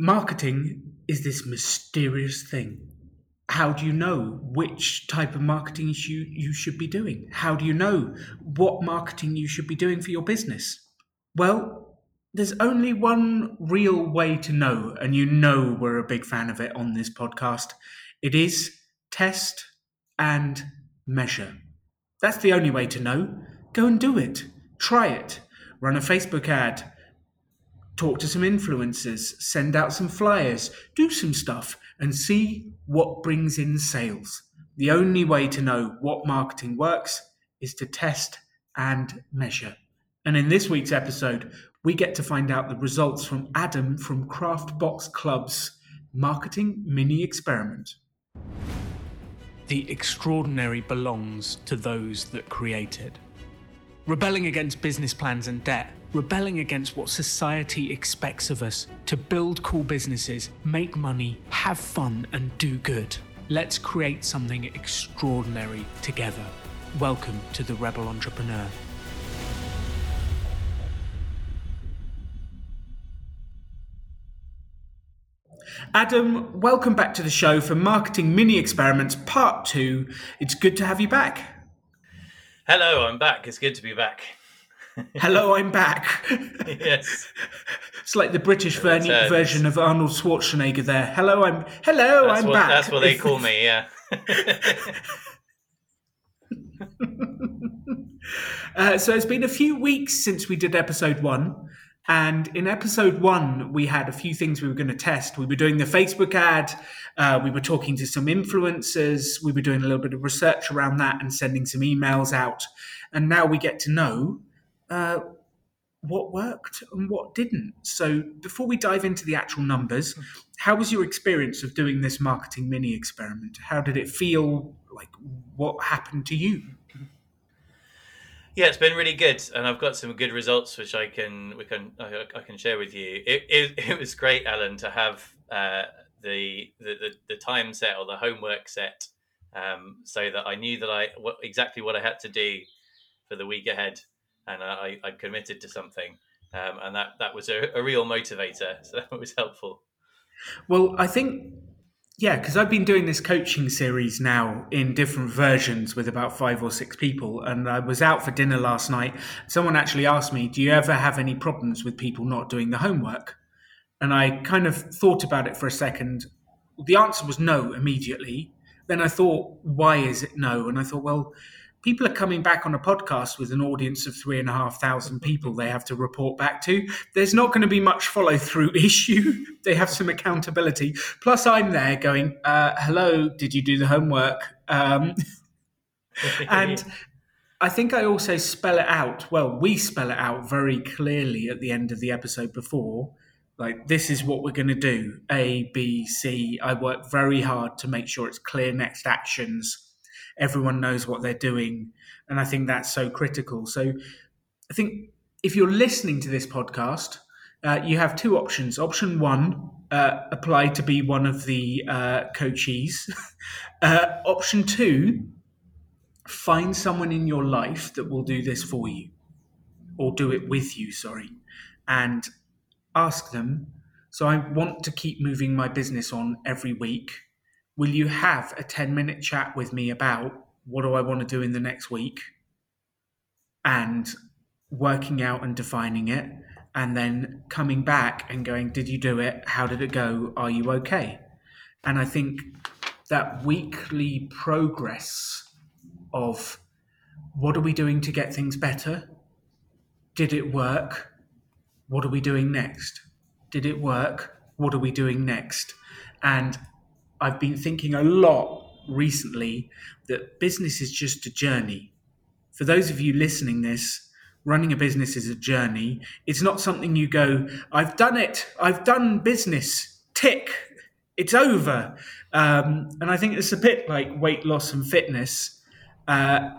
marketing is this mysterious thing. How do you know which type of marketing you, you should be doing? How do you know what marketing you should be doing for your business? Well, there's only one real way to know, and you know we're a big fan of it on this podcast. It is test and measure. That's the only way to know. Go and do it. Try it. Run a Facebook ad. Talk to some influencers. Send out some flyers. Do some stuff and see what brings in sales. The only way to know what marketing works is to test and measure. And in this week's episode, we get to find out the results from Adam from Craft Box Club's marketing mini experiment. The extraordinary belongs to those that create it. Rebelling against business plans and debt, rebelling against what society expects of us to build cool businesses, make money, have fun, and do good. Let's create something extraordinary together. Welcome to the Rebel Entrepreneur. Adam, welcome back to the show for Marketing Mini Experiments Part 2. It's good to have you back. Hello, I'm back. It's good to be back. Hello, I'm back. yes. It's like the British ver- version of Arnold Schwarzenegger there. Hello, I'm hello, that's I'm what, back. That's what they call me, yeah. uh, so it's been a few weeks since we did episode one. And in episode one, we had a few things we were going to test. We were doing the Facebook ad, uh, we were talking to some influencers, we were doing a little bit of research around that and sending some emails out. And now we get to know uh, what worked and what didn't. So before we dive into the actual numbers, how was your experience of doing this marketing mini experiment? How did it feel? Like, what happened to you? Yeah, it's been really good, and I've got some good results which I can we can I, I can share with you. It, it, it was great, Alan, to have uh, the, the, the the time set or the homework set, um, so that I knew that I what, exactly what I had to do for the week ahead, and I, I committed to something, um, and that that was a, a real motivator. So that was helpful. Well, I think yeah, because I've been doing this coaching series now in different versions with about five or six people. And I was out for dinner last night. Someone actually asked me, Do you ever have any problems with people not doing the homework? And I kind of thought about it for a second. The answer was no immediately. Then I thought, Why is it no? And I thought, Well, people are coming back on a podcast with an audience of three and a half thousand people they have to report back to. There's not going to be much follow through issue. they have some accountability. Plus, I'm there going, uh, hello, did you do the homework? Um, and I think I also spell it out. Well, we spell it out very clearly at the end of the episode before. Like, this is what we're going to do A, B, C. I work very hard to make sure it's clear next actions everyone knows what they're doing. And I think that's so critical. So I think if you're listening to this podcast, uh, you have two options. Option one, uh, apply to be one of the uh, coachees. Uh, option two, find someone in your life that will do this for you or do it with you, sorry, and ask them. So I want to keep moving my business on every week will you have a 10 minute chat with me about what do I want to do in the next week and working out and defining it and then coming back and going, Did you do it? How did it go? Are you okay? And I think that weekly progress of what are we doing to get things better? Did it work? What are we doing next? Did it work? What are we doing next? And I've been thinking a lot recently that business is just a journey. For those of you listening this, running a business is a journey. It's not something you go, I've done it, I've done business, tick, it's over. Um, and I think it's a bit like weight loss and fitness. Uh,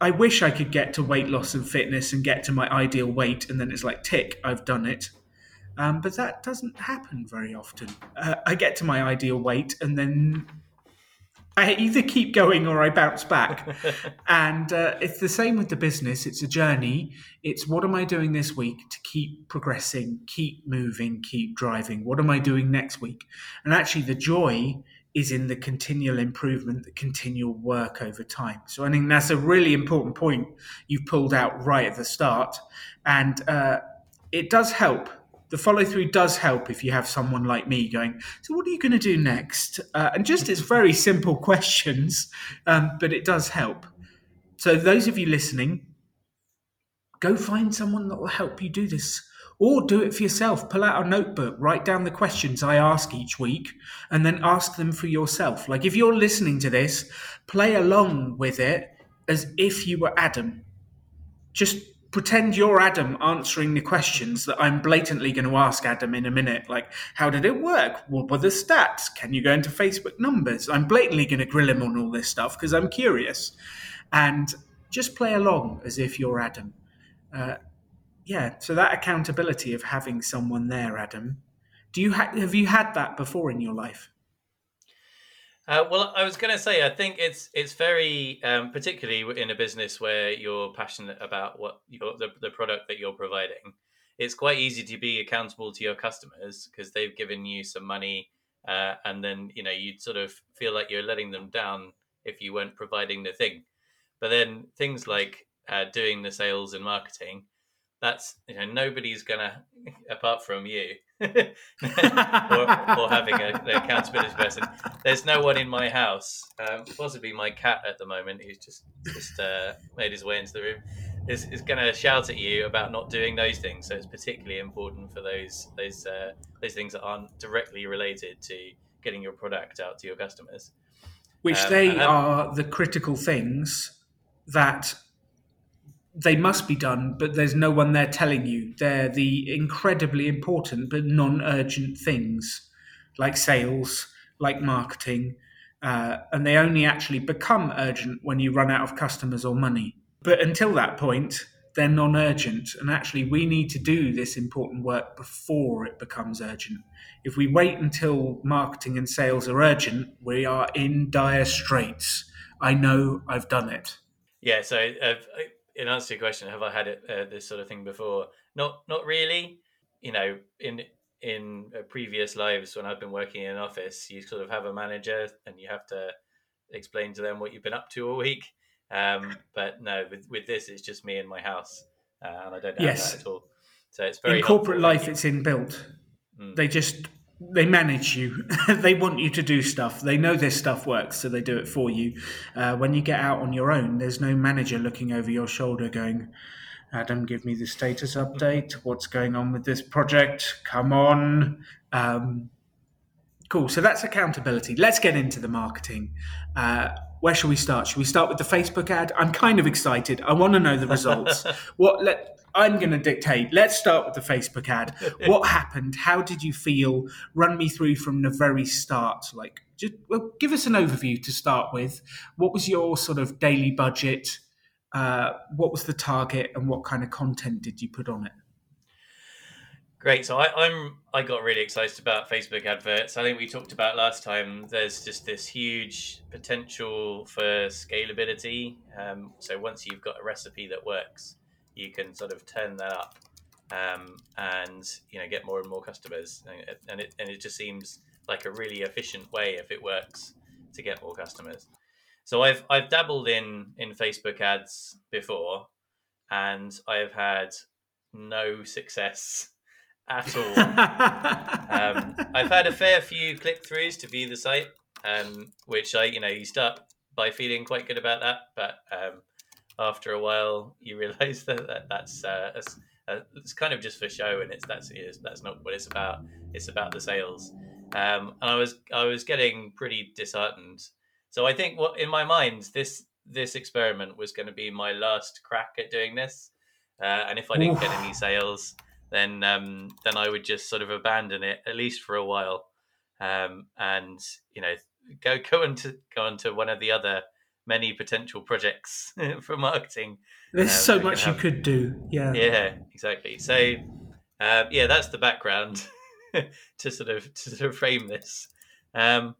I wish I could get to weight loss and fitness and get to my ideal weight, and then it's like, tick, I've done it. Um, but that doesn't happen very often. Uh, I get to my ideal weight and then I either keep going or I bounce back. and uh, it's the same with the business. It's a journey. It's what am I doing this week to keep progressing, keep moving, keep driving? What am I doing next week? And actually, the joy is in the continual improvement, the continual work over time. So I think that's a really important point you've pulled out right at the start. And uh, it does help the follow through does help if you have someone like me going, So, what are you going to do next? Uh, and just it's very simple questions, um, but it does help. So, those of you listening, go find someone that will help you do this. Or do it for yourself. Pull out a notebook, write down the questions I ask each week, and then ask them for yourself. Like if you're listening to this, play along with it as if you were Adam. Just pretend you're Adam answering the questions that I'm blatantly going to ask Adam in a minute. Like, how did it work? What were the stats? Can you go into Facebook numbers? I'm blatantly going to grill him on all this stuff because I'm curious. And just play along as if you're Adam. Uh, yeah, so that accountability of having someone there, Adam. Do you ha- have you had that before in your life? Uh, well, I was going to say, I think it's it's very um, particularly in a business where you're passionate about what your the, the product that you're providing. It's quite easy to be accountable to your customers because they've given you some money, uh, and then you know you sort of feel like you're letting them down if you weren't providing the thing. But then things like uh, doing the sales and marketing, that's you know nobody's gonna apart from you or, or, having a, an accountability person. There's no one in my house, um, possibly my cat at the moment, who's just just uh, made his way into the room, is, is going to shout at you about not doing those things. So it's particularly important for those those uh, those things that aren't directly related to getting your product out to your customers. Which um, they are the critical things that they must be done, but there's no one there telling you. They're the incredibly important but non urgent things like sales, like marketing, uh, and they only actually become urgent when you run out of customers or money. But until that point, they're non urgent, and actually, we need to do this important work before it becomes urgent. If we wait until marketing and sales are urgent, we are in dire straits. I know I've done it. Yeah, so uh, in answer to your question, have I had it, uh, this sort of thing before? Not, not really. You know, in in uh, previous lives when I've been working in an office, you sort of have a manager and you have to explain to them what you've been up to all week. Um, but no, with with this, it's just me in my house, uh, and I don't have yes. that at all. So it's very in corporate life. It's inbuilt. Mm. They just they manage you. they want you to do stuff. They know this stuff works, so they do it for you. Uh, when you get out on your own, there's no manager looking over your shoulder going, Adam, give me the status update. What's going on with this project? Come on. Um, cool. So that's accountability. Let's get into the marketing. Uh, where shall we start? Should we start with the Facebook ad? I'm kind of excited. I want to know the results. what? Let I'm going to dictate. Let's start with the Facebook ad. what happened? How did you feel? Run me through from the very start. Like, just well, give us an overview to start with. What was your sort of daily budget? Uh, what was the target, and what kind of content did you put on it? Great. So I, am I got really excited about Facebook adverts. I think we talked about last time. There's just this huge potential for scalability. Um, so once you've got a recipe that works, you can sort of turn that up um, and you know get more and more customers. And it, and it just seems like a really efficient way if it works to get more customers. So i've i've dabbled in in facebook ads before and i've had no success at all. Um, i've had a fair few click throughs to view the site um, which i you know you start by feeling quite good about that but um, after a while you realize that, that that's uh, uh, it's kind of just for show and it's that's it's, that's not what it's about. It's about the sales. Um, and i was i was getting pretty disheartened. So i think what in my mind this this experiment was going to be my last crack at doing this. Uh, and if i didn't Oof. get any sales then um, then i would just sort of abandon it at least for a while. Um, and you know go go into go into one of the other many potential projects for marketing. There's um, so much you could do. Yeah. Yeah, exactly. So, uh, yeah, that's the background to sort of to sort of frame this. Um,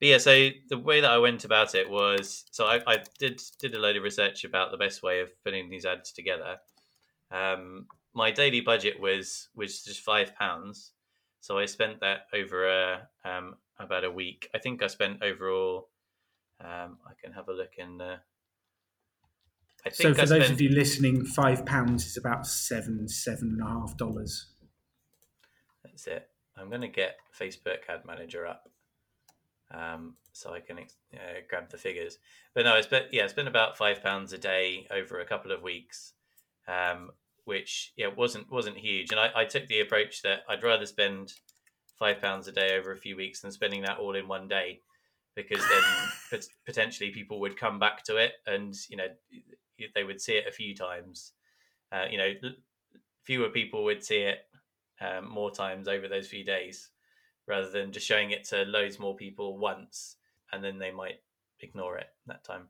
but yeah, so the way that I went about it was so I, I did did a load of research about the best way of putting these ads together. Um, my daily budget was was just five pounds, so I spent that over a um, about a week. I think I spent overall. Um, I can have a look in there. I think so for those of you listening, five pounds is about seven seven and a half dollars. That's it. I'm going to get Facebook Ad Manager up um, so I can uh, grab the figures. But no, it's been yeah, it's been about five pounds a day over a couple of weeks, um, which yeah wasn't wasn't huge. And I, I took the approach that I'd rather spend five pounds a day over a few weeks than spending that all in one day, because then potentially people would come back to it, and you know they would see it a few times. Uh, you know, fewer people would see it um, more times over those few days rather than just showing it to loads more people once and then they might ignore it that time.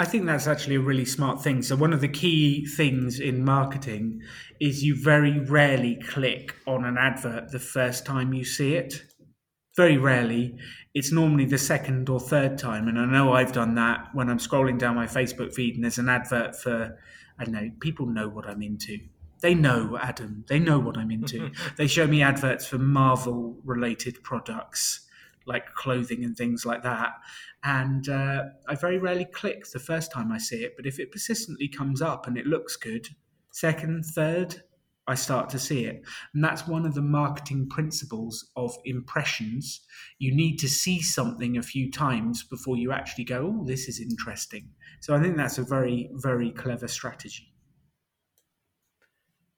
I think that's actually a really smart thing. So, one of the key things in marketing is you very rarely click on an advert the first time you see it. Very rarely. It's normally the second or third time. And I know I've done that when I'm scrolling down my Facebook feed and there's an advert for, I don't know, people know what I'm into they know Adam. They know what I'm into. they show me adverts for Marvel related products like clothing and things like that. And uh, I very rarely click the first time I see it, but if it persistently comes up and it looks good, second, third, I start to see it. And that's one of the marketing principles of impressions. You need to see something a few times before you actually go, oh, this is interesting. So I think that's a very, very clever strategy.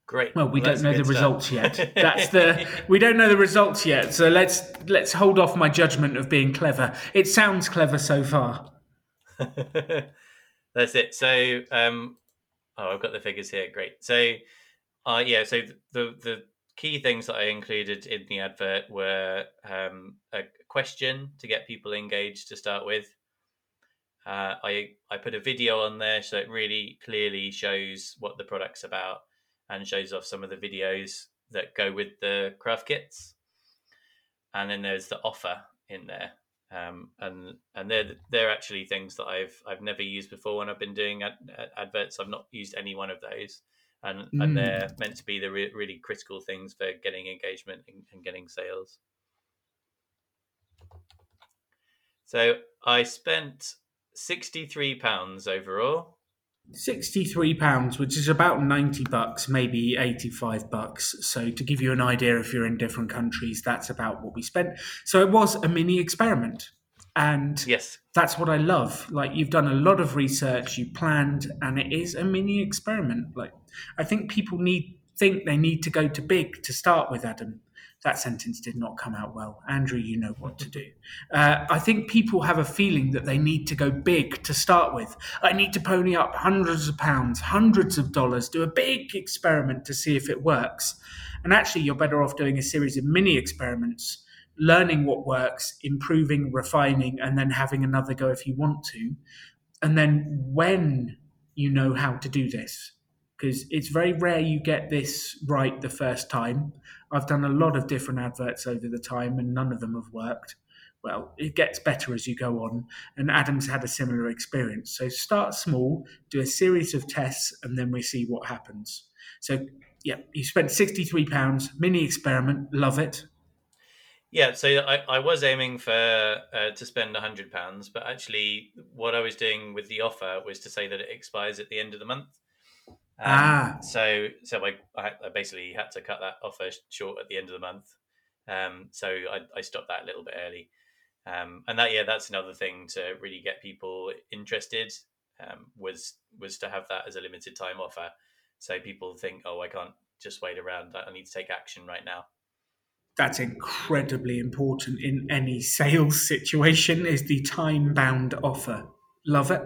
Great. Well, we well, don't know the results yet. That's the we don't know the results yet. So let's let's hold off my judgment of being clever. It sounds clever so far. That's it. So um oh, I've got the figures here. Great. So uh yeah, so the the key things that I included in the advert were um a question to get people engaged to start with. Uh, I I put a video on there so it really clearly shows what the product's about and shows off some of the videos that go with the craft kits. And then there's the offer in there, um, and and they're they're actually things that I've I've never used before when I've been doing ad, adverts. I've not used any one of those, and mm. and they're meant to be the re- really critical things for getting engagement and, and getting sales. So I spent sixty three pounds overall 63 pounds which is about 90 bucks maybe 85 bucks so to give you an idea if you're in different countries that's about what we spent so it was a mini experiment and yes that's what i love like you've done a lot of research you planned and it is a mini experiment like i think people need think they need to go to big to start with adam that sentence did not come out well. Andrew, you know what to do. Uh, I think people have a feeling that they need to go big to start with. I need to pony up hundreds of pounds, hundreds of dollars, do a big experiment to see if it works. And actually, you're better off doing a series of mini experiments, learning what works, improving, refining, and then having another go if you want to. And then when you know how to do this, because it's very rare you get this right the first time. I've done a lot of different adverts over the time and none of them have worked. Well, it gets better as you go on, and Adam's had a similar experience. So start small, do a series of tests, and then we see what happens. So, yeah, you spent £63, mini experiment, love it. Yeah, so I, I was aiming for uh, to spend hundred pounds, but actually, what I was doing with the offer was to say that it expires at the end of the month. Um, ah. So so I, I basically had to cut that offer short at the end of the month. Um, so I, I stopped that a little bit early. Um, and that yeah, that's another thing to really get people interested. Um, was was to have that as a limited time offer, so people think, oh, I can't just wait around. I need to take action right now. That's incredibly important in any sales situation. Is the time bound offer? Love it.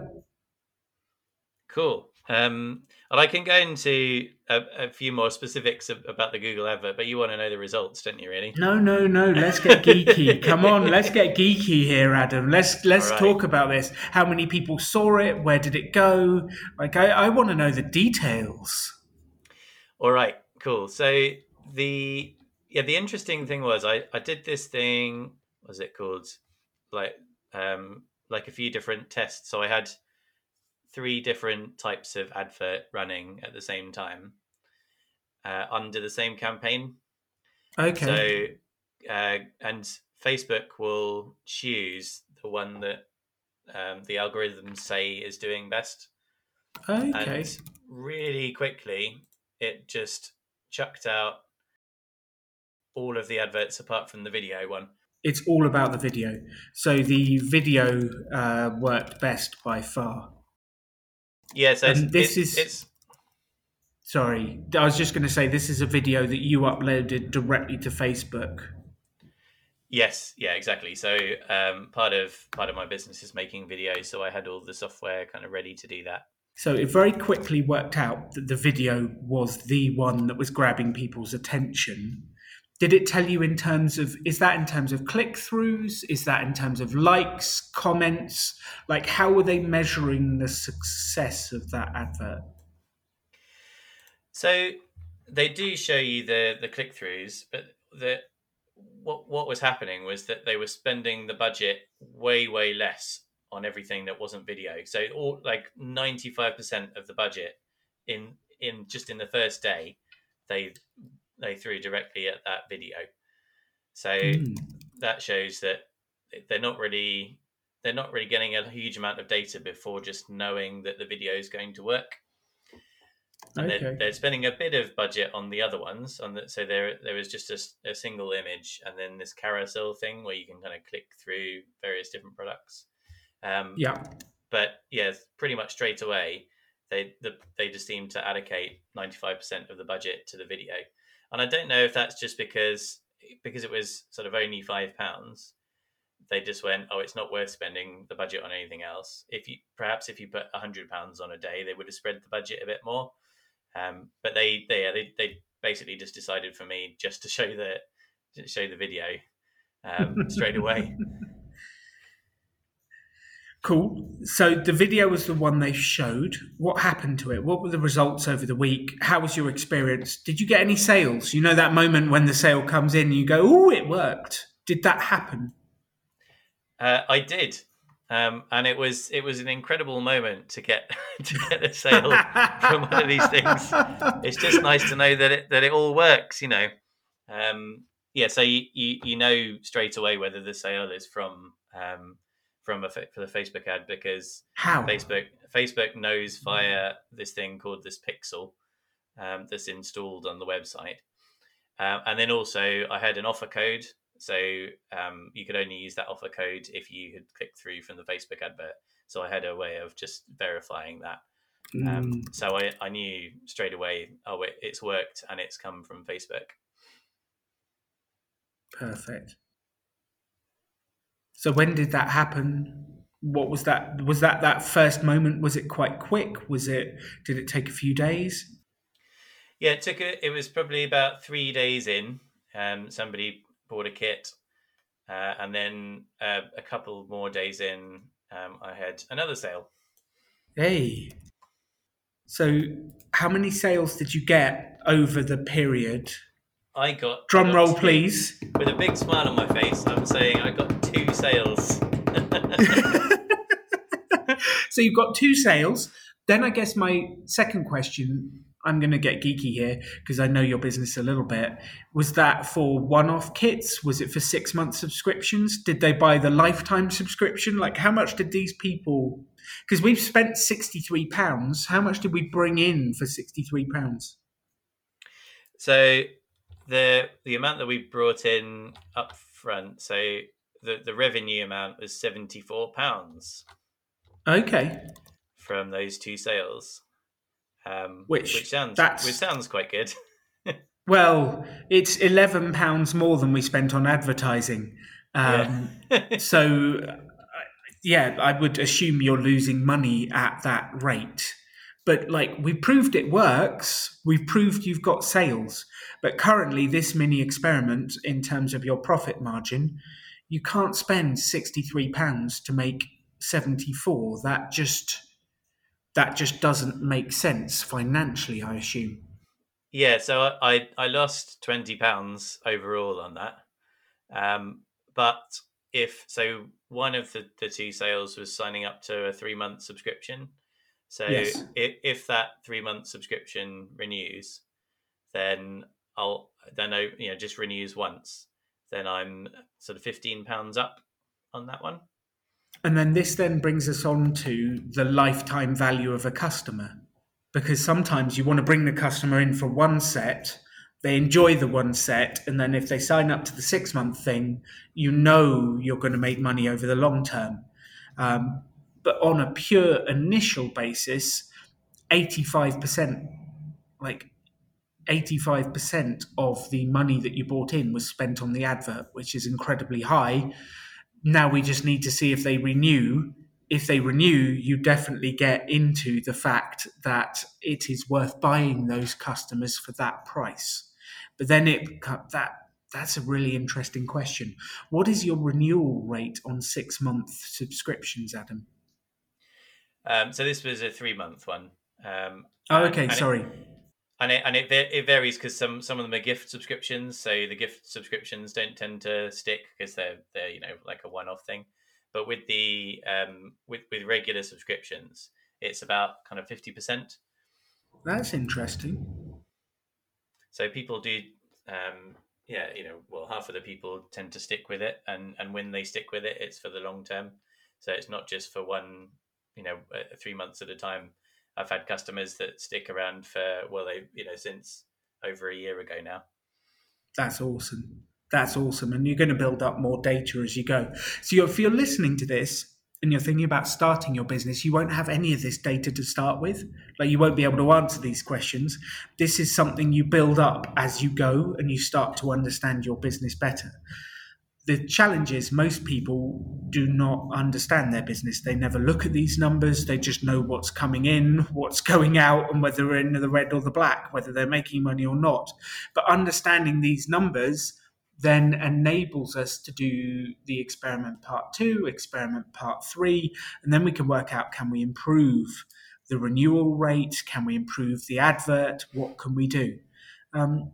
Cool. Um, and I can go into a, a, few more specifics of, about the Google advert, but you want to know the results, don't you? Really? No, no, no. Let's get geeky. Come on, let's get geeky here, Adam. Let's let's right. talk about this. How many people saw it? Where did it go? Like, I, I want to know the details. All right, cool. So the yeah, the interesting thing was I I did this thing. What was it called? like um, like a few different tests. So I had three different types of advert running at the same time uh, under the same campaign. Okay. So, uh, and Facebook will choose the one that um, the algorithms say is doing best. Okay. And really quickly, it just chucked out all of the adverts apart from the video one. It's all about the video. So the video uh, worked best by far. Yeah, so it's, And this it's, is- it's Sorry, I was just going to say this is a video that you uploaded directly to Facebook. Yes, yeah, exactly. So um, part of part of my business is making videos, so I had all the software kind of ready to do that. So it very quickly worked out that the video was the one that was grabbing people's attention. Did it tell you in terms of, is that in terms of click throughs? Is that in terms of likes, comments? Like, how were they measuring the success of that advert? So they do show you the the click throughs, but the what what was happening was that they were spending the budget way way less on everything that wasn't video. So all like ninety five percent of the budget in in just in the first day, they they threw directly at that video. So Mm. that shows that they're not really they're not really getting a huge amount of data before just knowing that the video is going to work and Okay. they're, they're spending a bit of budget on the other ones on the, so there there was just a single image and then this carousel thing where you can kind of click through various different products um, Yeah. but yeah pretty much straight away they the, they just seem to allocate 95% of the budget to the video and i don't know if that's just because because it was sort of only five pounds they just went oh it's not worth spending the budget on anything else. If you perhaps if you put a 100 pounds on a day they would have spread the budget a bit more. Um, but they they, they they basically just decided for me just to show the show the video um, straight away Cool. So the video was the one they showed. What happened to it? What were the results over the week? How was your experience? Did you get any sales? You know that moment when the sale comes in, you go, "Oh, it worked." Did that happen? Uh, I did, um, and it was it was an incredible moment to get to get a sale from one of these things. It's just nice to know that it that it all works, you know. Um, yeah, so you, you you know straight away whether the sale is from um, from a for the Facebook ad because How? Facebook Facebook knows via this thing called this pixel um, that's installed on the website, um, and then also I had an offer code, so um, you could only use that offer code if you had clicked through from the Facebook advert. So I had a way of just verifying that. Um, Mm, so I, I knew straight away, oh, it, it's worked and it's come from Facebook. perfect. So when did that happen? What was that? Was that that first moment? Was it quite quick? Was it? Did it take a few days? Yeah, it took a, it was probably about three days in. Um, somebody bought a kit, uh, and then uh, a couple more days in, um, I had another sale. Hey. So, how many sales did you get over the period? I got I Drum got roll, two- please. With a big smile on my face, I'm saying I got sales. so you've got two sales. Then I guess my second question, I'm going to get geeky here because I know your business a little bit. Was that for one-off kits? Was it for six-month subscriptions? Did they buy the lifetime subscription? Like, how much did these people? Because we've spent sixty-three pounds. How much did we bring in for sixty-three pounds? So the the amount that we brought in up front, so the, the revenue amount was seventy four pounds Okay, from those two sales. Um, Which- sounds that's- which sounds quite good. well, it's eleven pounds more than we spent on advertising. Um, Yeah. So, yeah, I would assume you're losing money at that rate. But like we proved it works, we've proved you've got sales. But currently, this mini experiment, in terms of your profit margin, you can't spend sixty-three pounds to make seventy-four. That just that just doesn't make sense financially. I assume. Yeah, so I I, lost twenty pounds overall on that, um, but if so, one of the, the two sales was signing up to a three month subscription. So Yes. if, if that three month subscription renews, then I'll then I you know just renews once, then I'm sort of fifteen pounds up on that one. And then this then brings us on to the lifetime value of a customer. Because sometimes you want to bring the customer in for one set, they enjoy the one set, and then if they sign up to the six month thing, you know you're going to make money over the long term. Um, but on a pure initial basis, 85%, like 85% of the money that you bought in was spent on the advert, which is incredibly high. Now we just need to see if they renew. If they renew, you definitely get into the fact that it is worth buying those customers for that price. But then it that that's a really interesting question. What is your renewal rate on six month subscriptions, Adam? Um, so this was a three month one. Um, Oh, okay, and it- sorry. And it and it, it varies because some some of them are gift subscriptions. So the gift subscriptions don't tend to stick because they're they're you know like a one off thing. But with the um, with with regular subscriptions, it's about kind of fifty percent. That's interesting. So people do, um, yeah, you know, well, half of the people tend to stick with it, and and when they stick with it, it's for the long term. So it's not just for one, you know, uh, three months at a time. I've had customers that stick around for well, they you know since over a year ago now. That's awesome. That's awesome. And you're going to build up more data as you go. So if you're listening to this and you're thinking about starting your business, you won't have any of this data to start with. Like you won't be able to answer these questions. This is something you build up as you go and you start to understand your business better. The challenge is most people do not understand their business. They never look at these numbers. They just know what's coming in, what's going out, and whether they're in the red or the black, whether they're making money or not. But understanding these numbers then enables us to do the experiment part two, experiment part three, and then we can work out can we improve the renewal rate? Can we improve the advert? What can we do? Um,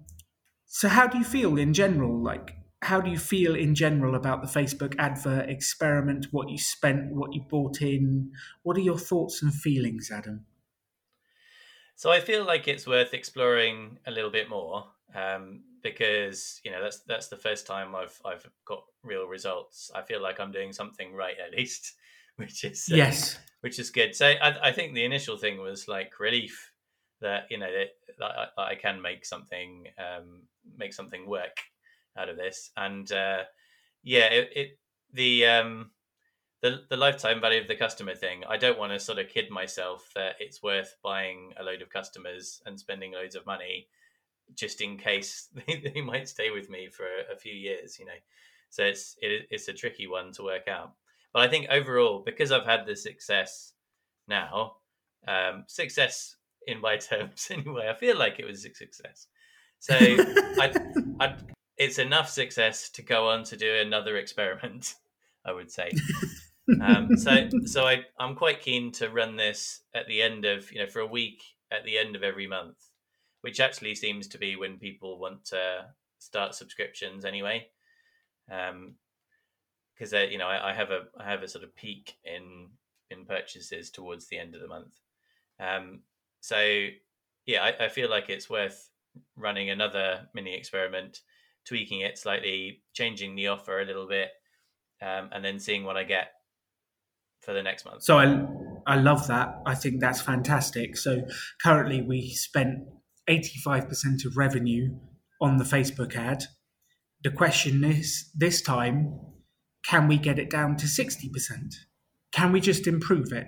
so, how do you feel in general? Like, how do you feel in general about the Facebook advert experiment? What you spent, what you bought in? What are your thoughts and feelings, Adam? So I feel like it's worth exploring a little bit more um, because you know that's that's the first time I've I've got real results. I feel like I'm doing something right at least, which is uh, Yes. which is good. So I, I think the initial thing was like relief that you know that, that I, that I can make something um, make something work out of this, and uh, yeah, it, it the um, the the lifetime value of the customer thing. I don't want to sort of kid myself that it's worth buying a load of customers and spending loads of money just in case they, they might stay with me for a, few years. You know, so it's it, it's a tricky one to work out. But I think overall, because I've had the success now, um, success in my terms anyway, I feel like it was a success. So I, I, it's enough success to go on to do another experiment, I would say. Um, so so I, I'm quite keen to run this at the end of, you know, for a week at the end of every month, which actually seems to be when people want to start subscriptions anyway. Um, because you know I, I have a I have a sort of peak in in purchases towards the end of the month. Um, so yeah, I, I feel like it's worth running another mini experiment, tweaking it slightly, changing the offer a little bit, um, and then seeing what I get for the next month. So I, I love that. I think that's fantastic. So currently we spent 85% of revenue on the Facebook ad. The question is this time, can we get it down to 60%? Can we just improve it?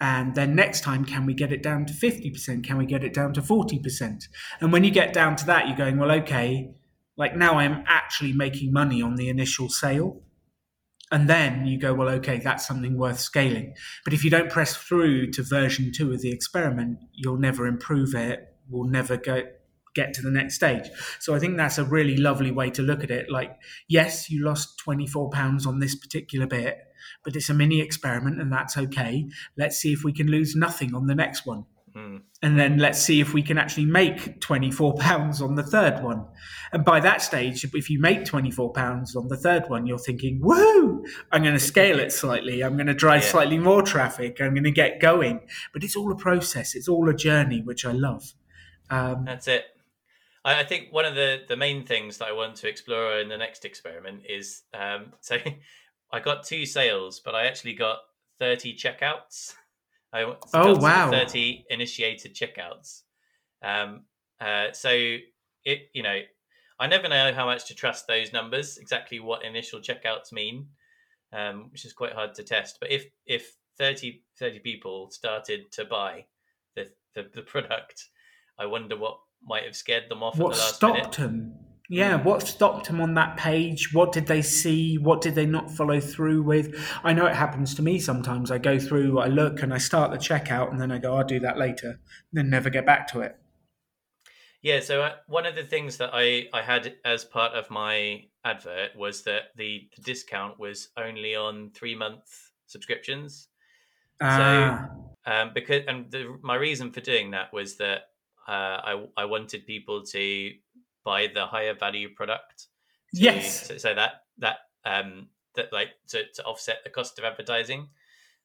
And then next time, can we get it down to 50%? Can we get it down to 40%? And when you get down to that, you're going, well, okay, like now I'm actually making money on the initial sale. And then you go, well, okay, that's something worth scaling. But if you don't press through to version two of the experiment, you'll never improve it. We'll never go get to the next stage. So I think that's a really lovely way to look at it. Like, yes, you lost 24 pounds on this particular bit, but it's a mini experiment and that's okay. Let's see if we can lose nothing on the next one. Mm. And then let's see if we can actually make £24 on the third one. And by that stage, if you make £24 on the third one, you're thinking, woo, I'm going to scale it slightly. I'm going to drive Yeah. slightly more traffic. I'm going to get going. But it's all a process, it's all a journey, which I love. Um, That's it. I, I think one of the, the main things that I want to explore in the next experiment is um, so I got two sales, but I actually got 30 checkouts. I Oh, wow. 30 initiated checkouts. Um, uh, so it, you know, I never know how much to trust those numbers, exactly what initial checkouts mean, um, which is quite hard to test. But if, if 30, 30 people started to buy the, the, the product, I wonder what might have scared them off what at the last stopped minute. them? Yeah, what stopped them on that page? What did they see? What did they not follow through with? I know it happens to me sometimes. I go through, I look, and I start the checkout, and then I go, I'll do that later, then never get back to it. Yeah, so uh, one of the things that I, I had as part of my advert was that the, the discount was only on three month subscriptions. Ah, Um, because and the, my reason for doing that was that uh, I I wanted people to buy the higher value product. to- Yes. So, so that that um that like to, to offset the cost of advertising,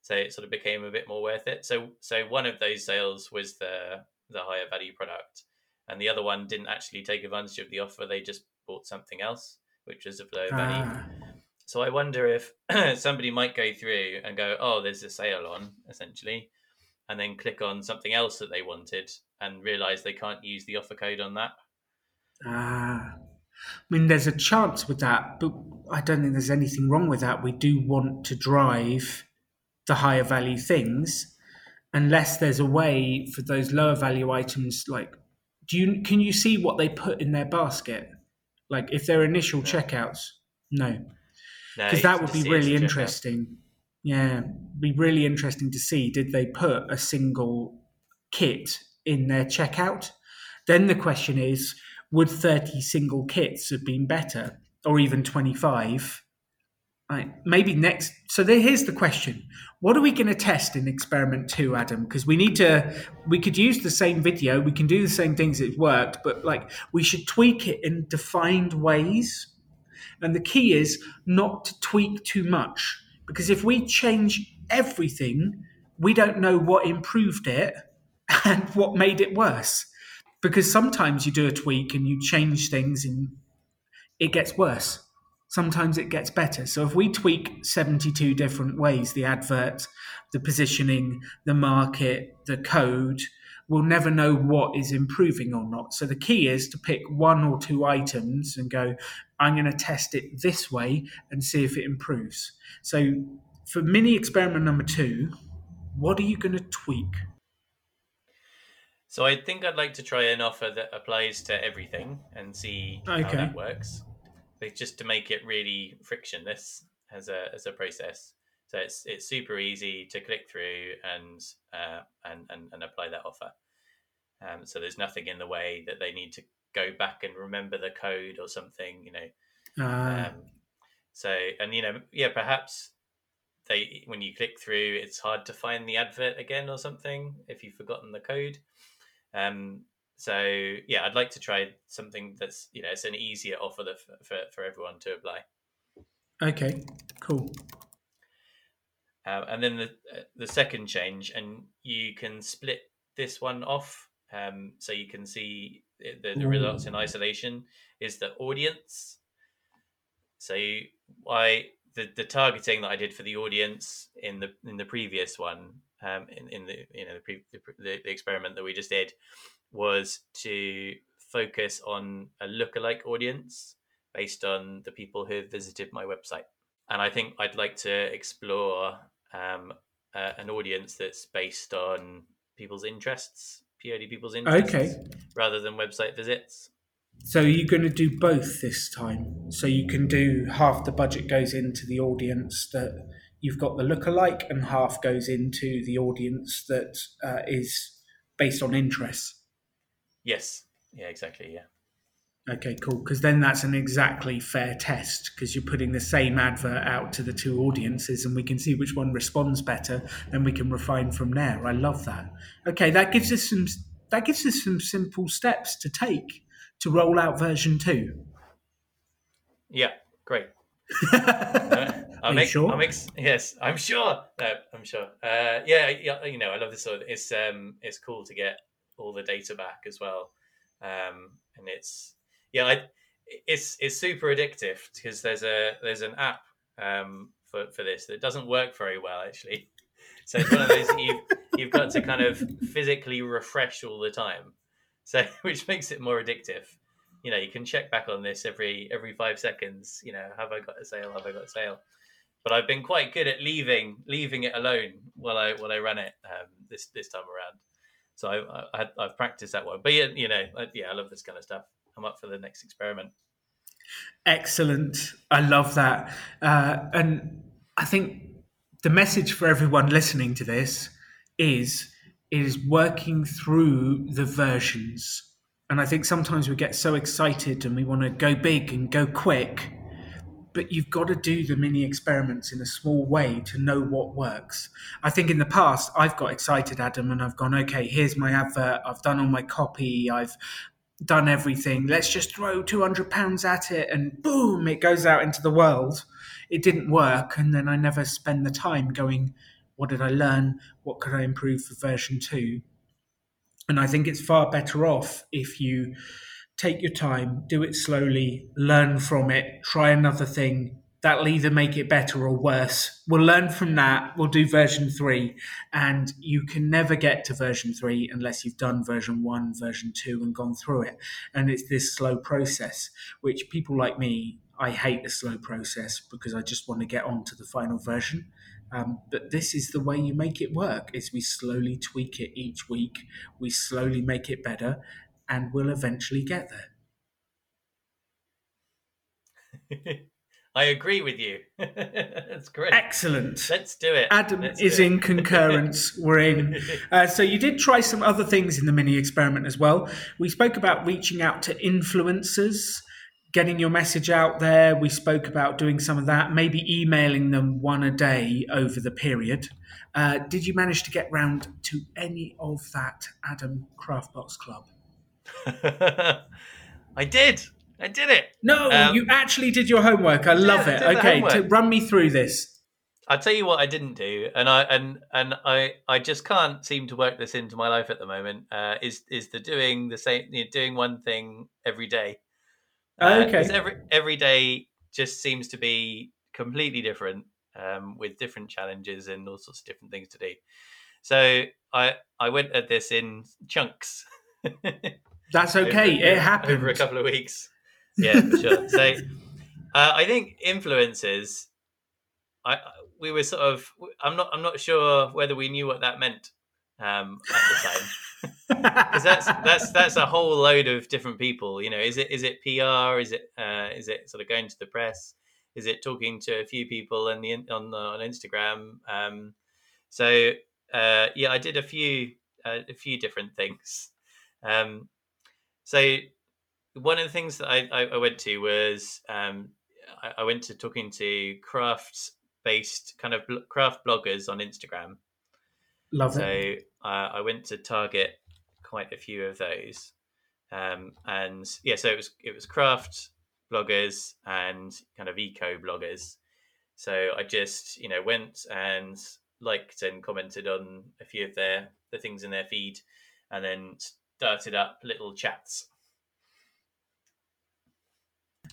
so it sort of became a bit more worth it. So so one of those sales was the the higher value product, and the other one didn't actually take advantage of the offer. They just bought something else, which was of lower value. ah. So I wonder if somebody might go through and go, "Oh, there's a sale on," essentially, and then click on something else that they wanted and realize they can't use the offer code on that. Ah, I mean, there's a chance with that, but I don't think there's anything wrong with that. We do want to drive the higher value things, unless there's a way for those lower value items. Like, do you can you see what they put in their basket? Like, if they're initial checkouts, no, No, because you that would be really checkout. interesting. Yeah, be really interesting to see. Did they put a single kit in their checkout? Then the question is, would 30 single kits have been better, or even 25? Right, maybe next. So there, here's the question: What are we going to test in experiment two, Adam? Because we need to. We could use the same video. We can do the same things. It worked, but like we should tweak it in defined ways. And the key is not to tweak too much because if we change everything, we don't know what improved it and what made it worse. Because sometimes you do a tweak and you change things and it gets worse. Sometimes it gets better. So if we tweak 72 different ways the advert, the positioning, the market, the code, we'll never know what is improving or not. So the key is to pick one or two items and go, I'm going to test it this way and see if it improves. So for mini experiment number two, what are you going to tweak? So I think I'd like to try an offer that applies to everything and see how Okay. that works. But just to make it really frictionless as a as a process. So it's it's super easy to click through and uh, and, and and apply that offer. Um, so there's nothing in the way that they need to go back and remember the code or something. You know, Uh, um, so, and you know, yeah, perhaps they when you click through, it's hard to find the advert again or something if you've forgotten the code. Um, so yeah, I'd like to try something that's you know it's an easier offer for, for for everyone to apply. okay, cool. Uh, and then the uh, the second change, and you can split this one off, um, so you can see the, the results in isolation. Is the audience? So you, I the the targeting that I did for the audience in the in the previous one, um, in, in the you know the, pre, the, the the experiment that we just did, was to focus on a lookalike audience based on the people who have visited my website and I think I'd like to explore um, uh, an audience that's based on people's interests, purely people's interests, Okay. rather than website visits. So you're going to do both this time. So you can do half the budget goes into the audience that you've got the lookalike, and half goes into the audience that uh, is based on interests. Yes, yeah, exactly, yeah. Okay, cool. Because then that's an exactly fair test because you're putting the same advert out to the two audiences and we can see which one responds better. Then we can refine from there. I love that. Okay, that gives us some that gives us some simple steps to take to roll out version two. Yeah, great. I'm you sure? I'm ex- yes, I'm sure. No, I'm sure. Uh, yeah, yeah, you know, I love this sort of. It's um, it's cool to get all the data back as well, um, and it's yeah, I, it's it's super addictive because there's a there's an app um for for this that doesn't work very well actually. So it's one of those that you've you've got to kind of physically refresh all the time, so which makes it more addictive you know you can check back on this every every five seconds you know have i got a sale have i got a sale but i've been quite good at leaving leaving it alone while i while i run it um, this this time around so I, I i've practiced that one but yeah you know I, yeah i love this kind of stuff i'm up for the next experiment Excellent. I love that. Uh, and I think the message for everyone listening to this is is working through the versions. And I think sometimes we get so excited and we want to go big and go quick, but you've got to do the mini experiments in a small way to know what works. I think in the past I've got excited, Adam, and I've gone, okay, here's my advert, I've done all my copy, I've done everything. Let's just throw two hundred pounds at it, and boom, it goes out into the world. It didn't work, and then I never spend the time going, what did I learn? What could I improve for version two? And I think it's far better off if you take your time, do it slowly, learn from it, try another thing. That'll either make it better or worse. We'll learn from that. We'll do version three. And you can never get to version three unless you've done version one, version two, and gone through it. And it's this slow process, which people like me, I hate the slow process because I just want to get on to the final version. Um, but this is the way you make it work is we slowly tweak it each week we slowly make it better and we'll eventually get there. I agree with you. That's great. Excellent. Let's do it. Adam Let's is it. in concurrence. We're in. Uh, so you did try some other things in the mini experiment as well. We spoke about reaching out to influencers getting your message out there. We spoke about doing some of that maybe emailing them one a day over the period. Uh, did you manage to get round to any of that adam craftbox club i did i did it no Um, you actually did your homework i love I it the okay to run me through this I'll tell you what I didn't do, and I and and I I just can't seem to work this into my life at the moment. Uh, is is the doing the same, you know, doing one thing every day. Uh, Okay. every every day just seems to be completely different, um, with different challenges and all sorts of different things to do. So I I went at this in chunks. that's okay over, it happened over a couple of weeks. Yeah, for sure. So uh, I think influences. I we were sort of. I'm not. I'm not sure whether we knew what that meant um, at the time because that's that's that's a whole load of different people. You know, is it is it PR? Is it uh, is it sort of going to the press? Is it talking to a few people on the on the, on Instagram? Um, so uh, yeah, I did a few uh, a few different things. Um, so one of the things that I, I, I went to was um, I, I went to talking to craft based kind of bl- craft bloggers on Instagram. love So it uh, I went to target quite a few of those, um, and yeah, so it was it was craft bloggers and kind of eco bloggers. So I just you know went and liked and commented on a few of their the things in their feed, and then started up little chats.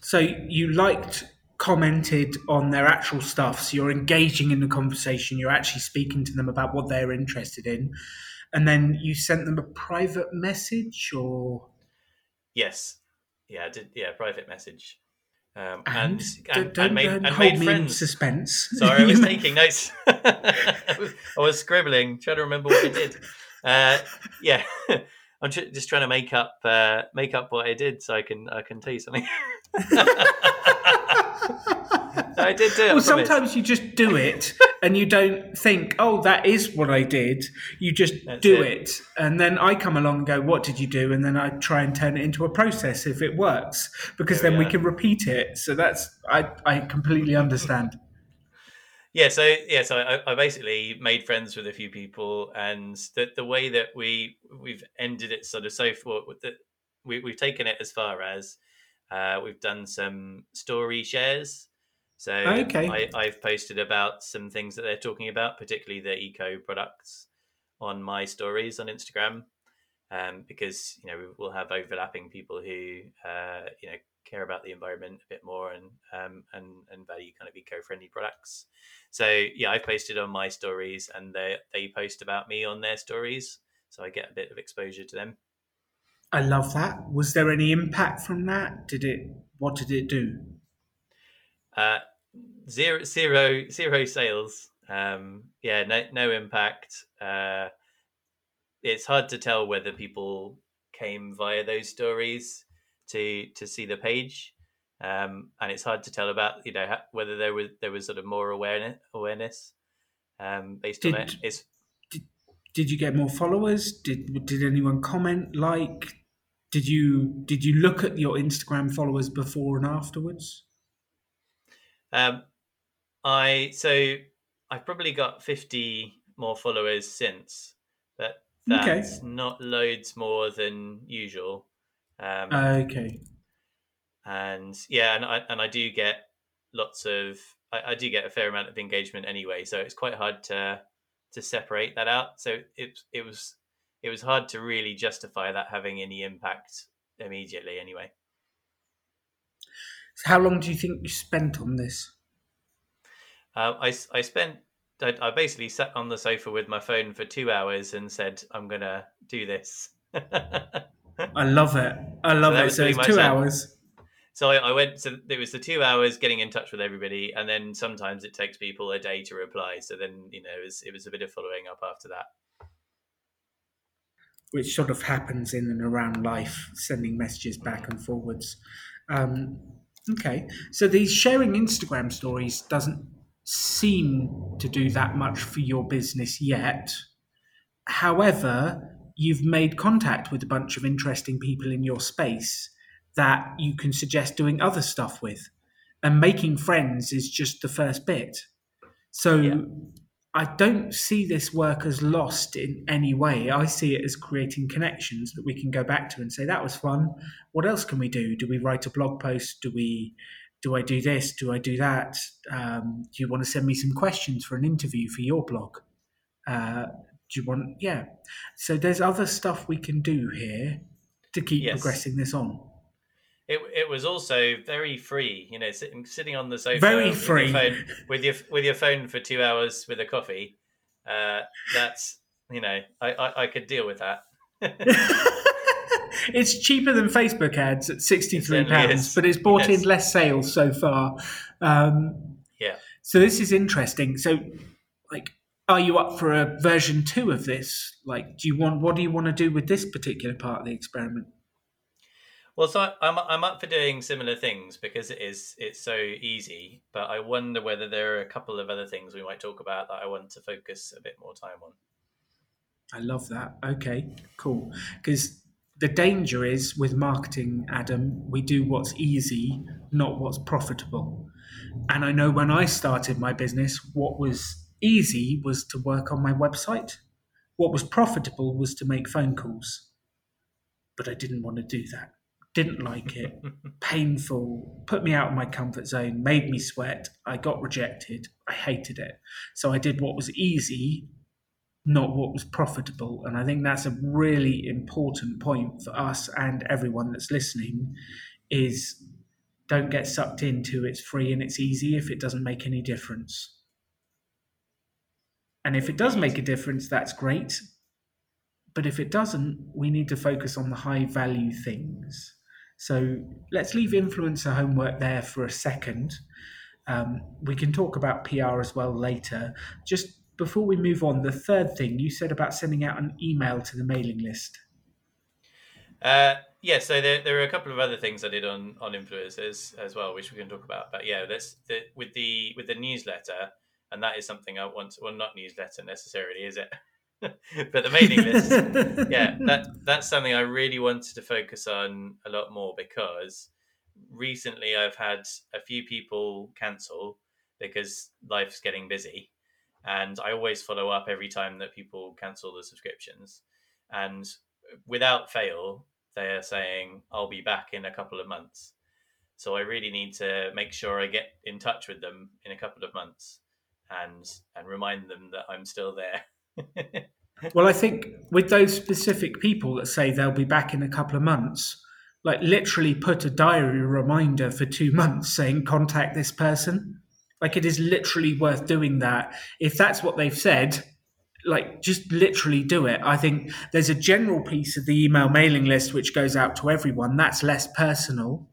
So you liked, commented on their actual stuff. So you're engaging in the conversation. You're actually speaking to them about what they're interested in, and then you sent them a private message, or Yes, yeah, I did yeah private message, um, and, and don't, and, and made, and hold made me in friends. suspense. Sorry, I was taking notes. I was- I was scribbling, trying to remember what I did. Uh, yeah, I'm just trying to make up uh, make up what I did so I can I can tell you something. I did do it. Well, sometimes you just do it and you don't think, oh, that is what I did. You just That's do it. it. And then I come along and go, what did you do? And then I try and turn it into a process if it works, because There then we are. can repeat it. So that's, I, I completely understand. Yeah, so yeah, so I, I basically made friends with a few people, and the the way that we we've ended it sort of so far, the, we we've taken it as far as uh, we've done some story shares. So Okay. I, I've posted about some things that they're talking about, particularly the eco products, on my stories on Instagram, um, because you know we'll have overlapping people who uh, you know care about the environment a bit more and um, and and value kind of eco-friendly products. So yeah, I posted on my stories, and they they post about me on their stories, so I get a bit of exposure to them. I love that. Was there any impact from that? Did it, what did it do? Uh, zero zero zero sales. Um, yeah, no no impact. Uh, it's hard to tell whether people came via those stories to to see the page, um, and it's hard to tell about you know whether there was there was sort of more awareness awareness um, based on it. Did- It's Did you get more followers? Did did anyone comment? Like, did you did you look at your Instagram followers before and afterwards? Um, I so I've probably got fifty more followers since, but Okay. that's not loads more than usual. Um, Okay. and yeah, and I and I do get lots of I, I do get a fair amount of engagement anyway, so it's quite hard to to separate that out. So it it was it was hard to really justify that having any impact immediately anyway. So how long do you think you spent on this? Uh, I, I spent I, I basically sat on the sofa with my phone for two hours and said I'm gonna do this. I love it. I love that it. So it's two hours. so I, I went. So it was the two hours getting in touch with everybody, and then sometimes it takes people a day to reply. So then you know it was it was a bit of following up after that. which sort of happens in and around life, sending messages back and forwards. Um, okay, so these sharing Instagram stories doesn't seem to do that much for your business yet. However, you've made contact with a bunch of interesting people in your space that you can suggest doing other stuff with. And making friends is just the first bit. So Yeah. I don't see this work as lost in any way. I see it as creating connections that we can go back to and say that was fun. What else can we do? Do we write a blog post? Do we? Do I do this? Do I do that? Um, do you want to send me some questions for an interview for your blog? Uh, do you want? Yeah. So there's other stuff we can do here to keep Yes. progressing this on. It, it was also very free, you know, sitting sitting on the sofa, Very with free. your phone, with your with your phone for two hours with a coffee. Uh, that's you know, I, I, I could deal with that. it's cheaper than Facebook ads at sixty three pounds, but it's brought Yes. in less sales so far. Um, Yeah. So this is interesting. So, like, are you up for a version two of this? Like, do you want? What do you want to do with this particular part of the experiment? Well, so I'm I'm up for doing similar things because it is it's so easy. But I wonder whether there are a couple of other things we might talk about that I want to focus a bit more time on. I love that. Okay, cool. Because the danger is with marketing, Adam, we do what's easy, not what's profitable. And I know when I started my business, what was easy was to work on my website. What was profitable was to make phone calls. But I didn't want to do that. Didn't like it. Painful. Put me out of my comfort zone. Made me sweat. I got rejected. I hated it. So I did what was easy not what was profitable. And I think that's a really important point for us and everyone that's listening is don't get sucked into it's free and it's easy if it doesn't make any difference. And if it does make a difference, that's great. But if it doesn't, we need to focus on the high value things. So let's leave influencer homework there for a second. Um, we can talk about PR as well later. Just before we move on, the third thing you said about sending out an email to the mailing list. Uh, yeah, so there, there are a couple of other things I did on on influencers as well, which we can talk about. But yeah, that's the, with the with the newsletter. And that is something I want. To, well, not newsletter necessarily, is it? but the mailing list, yeah, that that's something I really wanted to focus on a lot more because recently I've had a few people cancel because life's getting busy, and I always follow up every time that people cancel the subscriptions, and without fail, they are saying I'll be back in a couple of months. So I really need to make sure I get in touch with them in a couple of months and and remind them that I'm still there. well, I think with those specific people that say they'll be back in a couple of months, like literally put a diary reminder for two months saying contact this person. Like it is literally worth doing that. If that's what they've said, like just literally do it. I think there's a general piece of the email mailing list which goes out to everyone. That's less personal.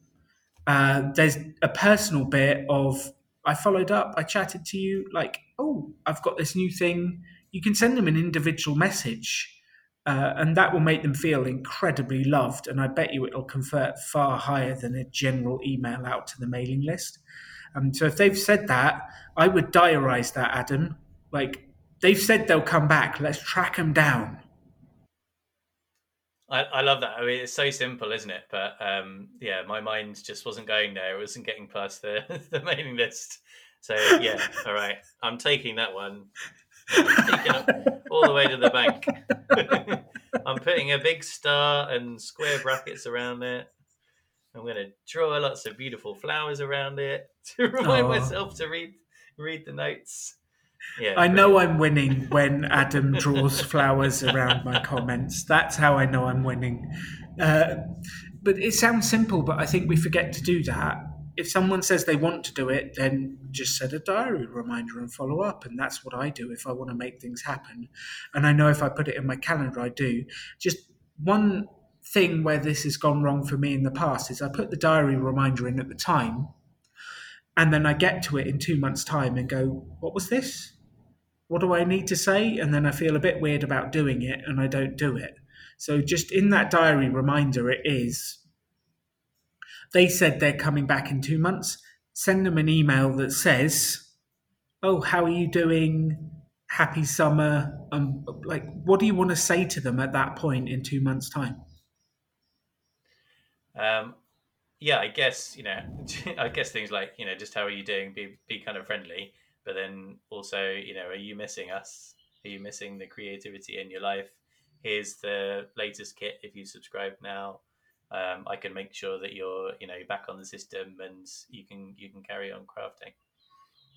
Uh, there's a personal bit of I followed up, I chatted to you, like, oh, I've got this new thing. You can send them an individual message, uh, and that will make them feel incredibly loved. And I bet you it'll convert far higher than a general email out to the mailing list. Um, so if they've said that, I would diarize that, Adam. Like, they've said they'll come back. Let's track them down. I, I love that. I mean, it's so simple, isn't it? But um, yeah, my mind just wasn't going there. It wasn't getting past the, the mailing list. So yeah, all right. I'm taking that one. Taking all the way to the bank. I'm putting a big star and square brackets around it. I'm going to draw lots of beautiful flowers around it to remind myself to read read the notes. Yeah, I know I'm winning when Adam draws flowers around my comments. That's how I know I'm winning. Uh, but it sounds simple, but I think we forget to do that. If someone says they want to do it, then just set a diary reminder and follow up. And that's what I do if I want to make things happen. And I know if I put it in my calendar, I do. Just one thing where this has gone wrong for me in the past is I put the diary reminder in at the time and then I get to it in two months' time and go, what was this? What do I need to say? And then I feel a bit weird about doing it and I don't do it. So just in that diary reminder, it is they said they're coming back in two months. Send them an email that says, Oh, how are you doing? Happy summer. Um, like, what do you want to say to them at that point in two months' time? Um, yeah, I guess you know, I guess things like you know, just how are you doing? Be be kind of friendly, but then also you know, are you missing us? Are you missing the creativity in your life? Here's the latest kit. If you subscribe now, um, I can make sure that you're you know back on the system and you can you can carry on crafting.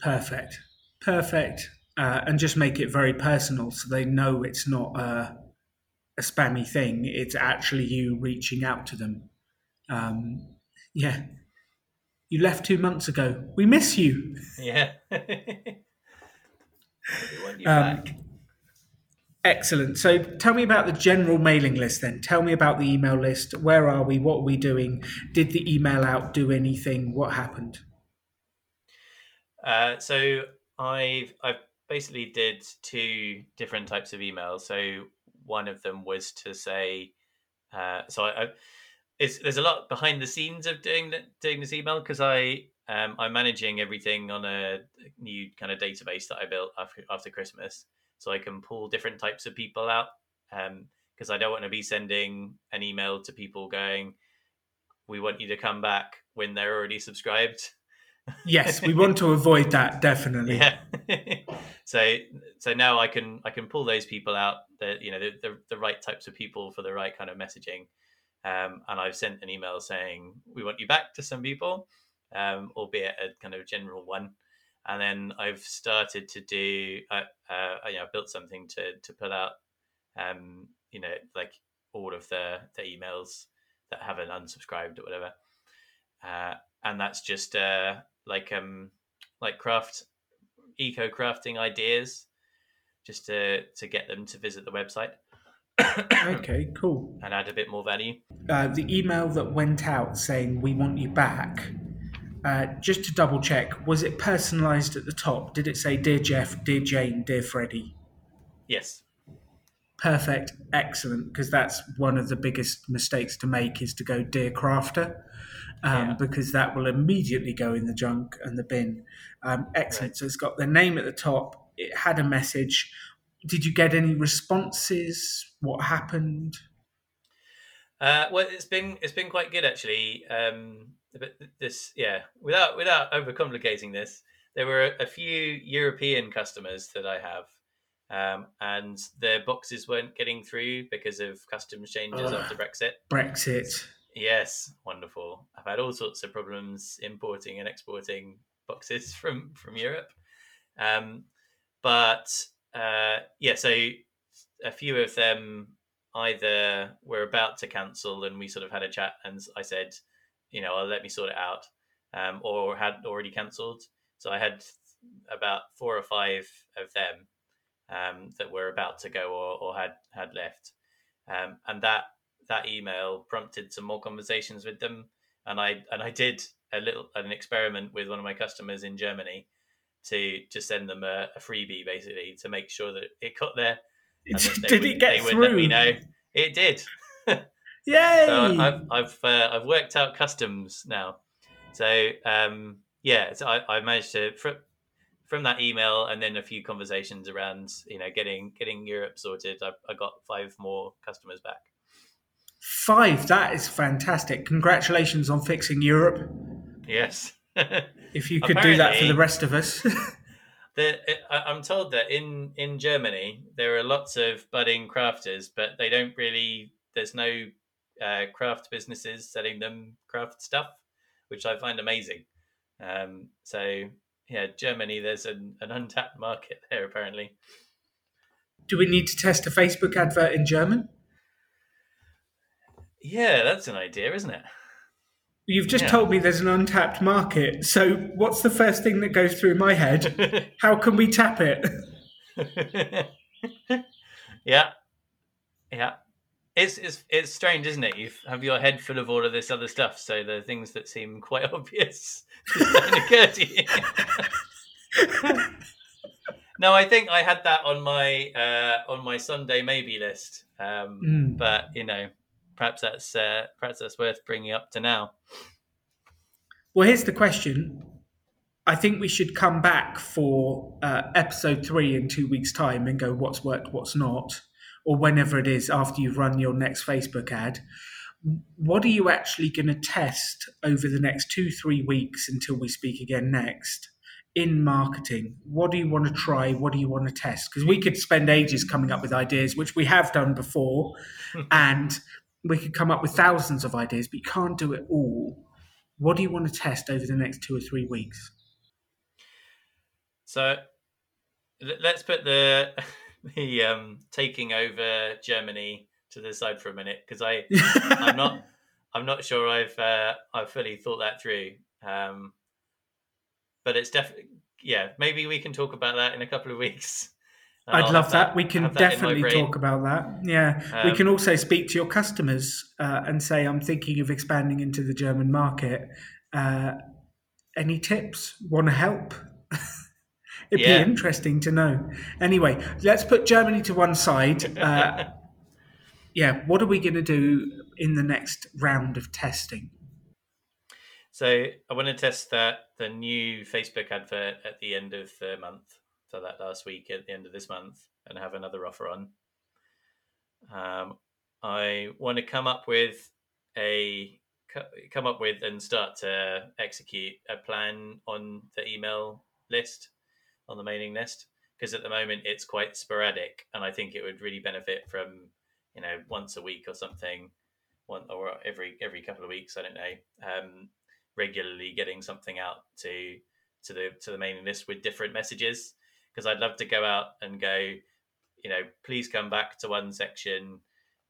Perfect, perfect, uh, and just make it very personal so they know it's not a, a spammy thing. It's actually you reaching out to them. Um, yeah. You left two months ago. We miss you. Yeah. um, excellent. So tell me about the general mailing list then. Tell me about the email list. Where are we? What are we doing? Did the email out do anything? What happened? Uh, so I've I've basically did two different types of emails. So one of them was to say, uh, so I, I it's there's a lot behind the scenes of doing doing this email because I um, I'm managing everything on a new kind of database that I built after, after Christmas, so I can pull different types of people out. Because um, I don't want to be sending an email to people going, "We want you to come back" when they're already subscribed. yes, we want to avoid that definitely. Yeah. so so now I can I can pull those people out. The you know the, the the right types of people for the right kind of messaging um, and I've sent an email saying we want you back to some people, um, albeit a kind of general one. And then I've started to do, uh, uh, you know, I built something to to put out, um, you know, like all of the the emails that haven't unsubscribed or whatever. Uh, and that's just uh, like um like craft eco crafting ideas, just to to get them to visit the website okay, cool. And add a bit more value. Uh, the email that went out saying we want you back. Uh, just to double check, was it personalised at the top? Did it say "Dear Jeff," "Dear Jane," "Dear Freddie"? Yes. Perfect, excellent, because that's one of the biggest mistakes to make is to go dear crafter, um, Yeah. because that will immediately go in the junk and the bin. Um, excellent. Right. So it's got the name at the top. It had a message. Did you get any responses? What happened? Uh, well, it's been it's been quite good actually. Um, but this, yeah, without without overcomplicating this, there were a few European customers that I have, um, and their boxes weren't getting through because of customs changes Ugh. after Brexit. Brexit. Yes, wonderful. I've had all sorts of problems importing and exporting boxes from from Europe, um, but uh, yeah, so a few of them either were about to cancel and we sort of had a chat and I said, you know, I'll let me sort it out, um, or had already cancelled. So I had about four or five of them um, that were about to go or, or had had left, um, and that that email prompted some more conversations with them. And I and I did a little an experiment with one of my customers in Germany to to send them a, a freebie basically to make sure that it cut there. Did it get through? Let me know. It did. Yay! So I've I've uh, I've worked out customs now. So um, yeah, so I, I managed to fr- from that email and then a few conversations around you know getting getting Europe sorted. I, I got five more customers back. Five. That is fantastic. Congratulations on fixing Europe. Yes. If you could do that for the rest of us. The, I'm told that in, in Germany there are lots of budding crafters, but they don't really. There's no uh, craft businesses selling them craft stuff, which I find amazing. Um, so yeah, Germany there's an, an untapped market there apparently. do we need to test a Facebook advert in German? Yeah, that's an idea, isn't it? You've just Yeah. told me there's an untapped market. So what's the first thing that goes through my head? How can we tap it? yeah, yeah. It's, it's it's strange, isn't it? You have your head full of all of this other stuff, so the things that seem quite obvious don't occur to you. no, I think I had that on my uh, on my someday maybe list, um, Mm. but you know, perhaps that's uh, perhaps that's worth bringing up to now. Well, here's the question. I think we should come back for uh, episode three in two weeks' time and go what's worked, what's not, or whenever it is after you've run your next Facebook ad. What are you actually going to test over the next two, three weeks until we speak again next in marketing? What do you want to try? What do you want to test? Because we could spend ages coming up with ideas, which we have done before, and we could come up with thousands of ideas, but you can't do it all. What do you want to test over the next two or three weeks? So let's put the the um, taking over Germany to the side for a minute because I I'm not I'm not sure I've uh, I've fully thought that through. Um, but it's definitely yeah. Maybe we can talk about that in a couple of weeks. I'd I'll love have that. We can that definitely talk about that. Yeah. we Um, can also speak to your customers uh, and say, I'm thinking of expanding into the German market. Uh, any tips? Want to help? It'd Yeah. be interesting to know. Anyway, let's put Germany to one side. Uh, yeah. What are we going to do in the next round of testing? So I want to test that the new Facebook advert at the end of the month, so that last week at the end of this month, and have another offer on. Um, I want to come up with a come up with and start to execute a plan on the email list, on the mailing list, because at the moment it's quite sporadic, and I think it would really benefit from you know once a week or something, one or every every couple of weeks. I don't know. Um, regularly getting something out to to the to the mailing list with different messages because I'd love to go out and go, you know, please come back to one section.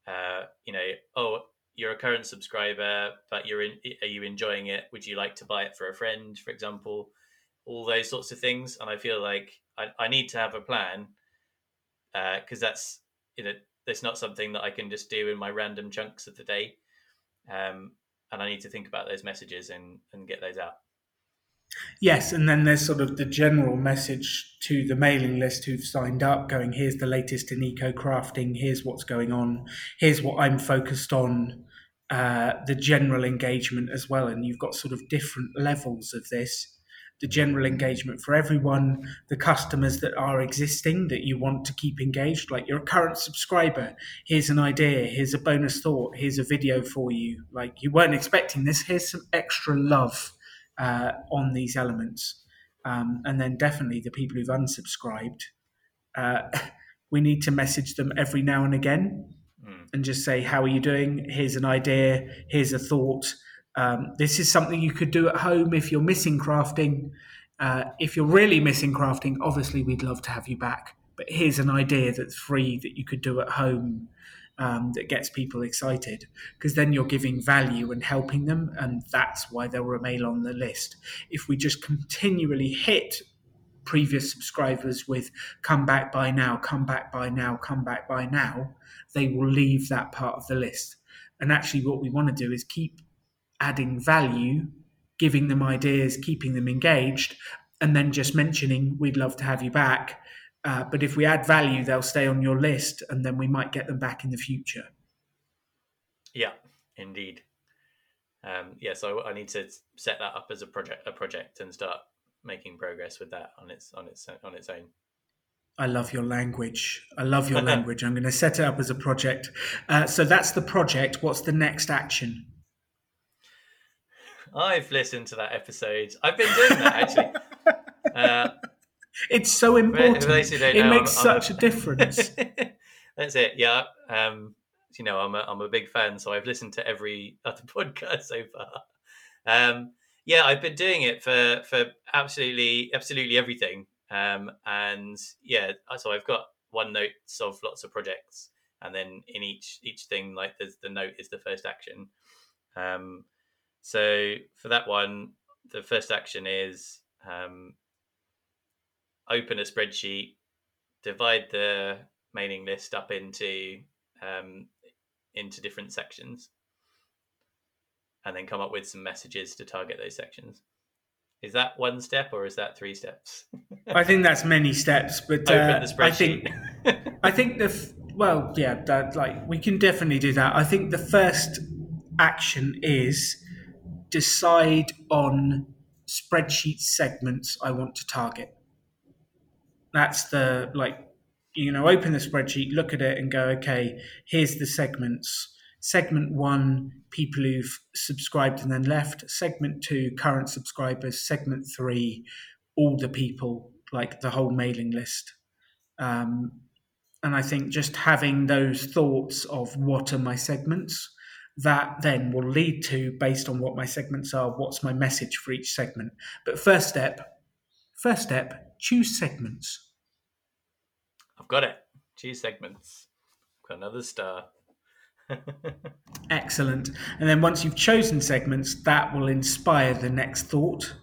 Uh, you know, oh, you're a current subscriber, but you're in. Are you enjoying it? Would you like to buy it for a friend, for example? All those sorts of things, and I feel like I, I need to have a plan because that's you know that's not something that I can just do in my random chunks of the day. Um, and I need to think about those messages and, and get those out. Yes, and then there's sort of the general message to the mailing list who've signed up going, here's the latest in eco crafting, here's what's going on, here's what I'm focused on, uh, the general engagement as well. And you've got sort of different levels of this. The general engagement for everyone, the customers that are existing that you want to keep engaged, like your current subscriber. Here's an idea, here's a bonus thought, here's a video for you. Like you weren't expecting this, here's some extra love uh, on these elements. Um, and then definitely the people who've unsubscribed, uh, we need to message them every now and again mm. and just say, How are you doing? Here's an idea, here's a thought um, this is something you could do at home if you're missing crafting. Uh, if you're really missing crafting, obviously we'd love to have you back. But here's an idea that's free that you could do at home um, that gets people excited because then you're giving value and helping them, and that's why they'll remain on the list. If we just continually hit previous subscribers with come back by now, come back by now, come back by now, they will leave that part of the list. And actually, what we want to do is keep adding value, giving them ideas, keeping them engaged, and then just mentioning, we'd love to have you back. Uh, but if we add value, they'll stay on your list and then we might get them back in the future. Yeah, indeed. Um, yeah, so I need to set that up as a project, a project, and start making progress with that on its on its on its own. I love your language. I love your language. I'm going to set it up as a project. Uh, so that's the project. What's the next action? I've listened to that episode. I've been doing that actually. Uh, it's so important. It makes I'm, such I'm a... a... difference. That's it. Yeah. Um, you know, I'm a, I'm a big fan, so I've listened to every other podcast so far. Um, yeah, I've been doing it for for absolutely absolutely everything. Um, and yeah, so I've got OneNote of lots of projects, and then in each each thing, like there's the note is the first action. Um, so for that one, the first action is um, open a spreadsheet, divide the mailing list up into um, into different sections, and then come up with some messages to target those sections. Is that one step or is that three steps? I think that's many steps, but uh, I think I think the well, yeah, that like we can definitely do that. I think the first action is decide on spreadsheet segments I want to target. That's the like, you know, open the spreadsheet, look at it, and go, okay, here's the segments. Segment one, people who've subscribed and then left. Segment two, current subscribers. Segment three, all the people, like the whole mailing list. Um, and I think just having those thoughts of what are my segments that then will lead to, based on what my segments are, what's my message for each segment. But first step, first step, choose segments. I've got it. Two segments. Got another star. Excellent. And then once you've chosen segments, that will inspire the next thought,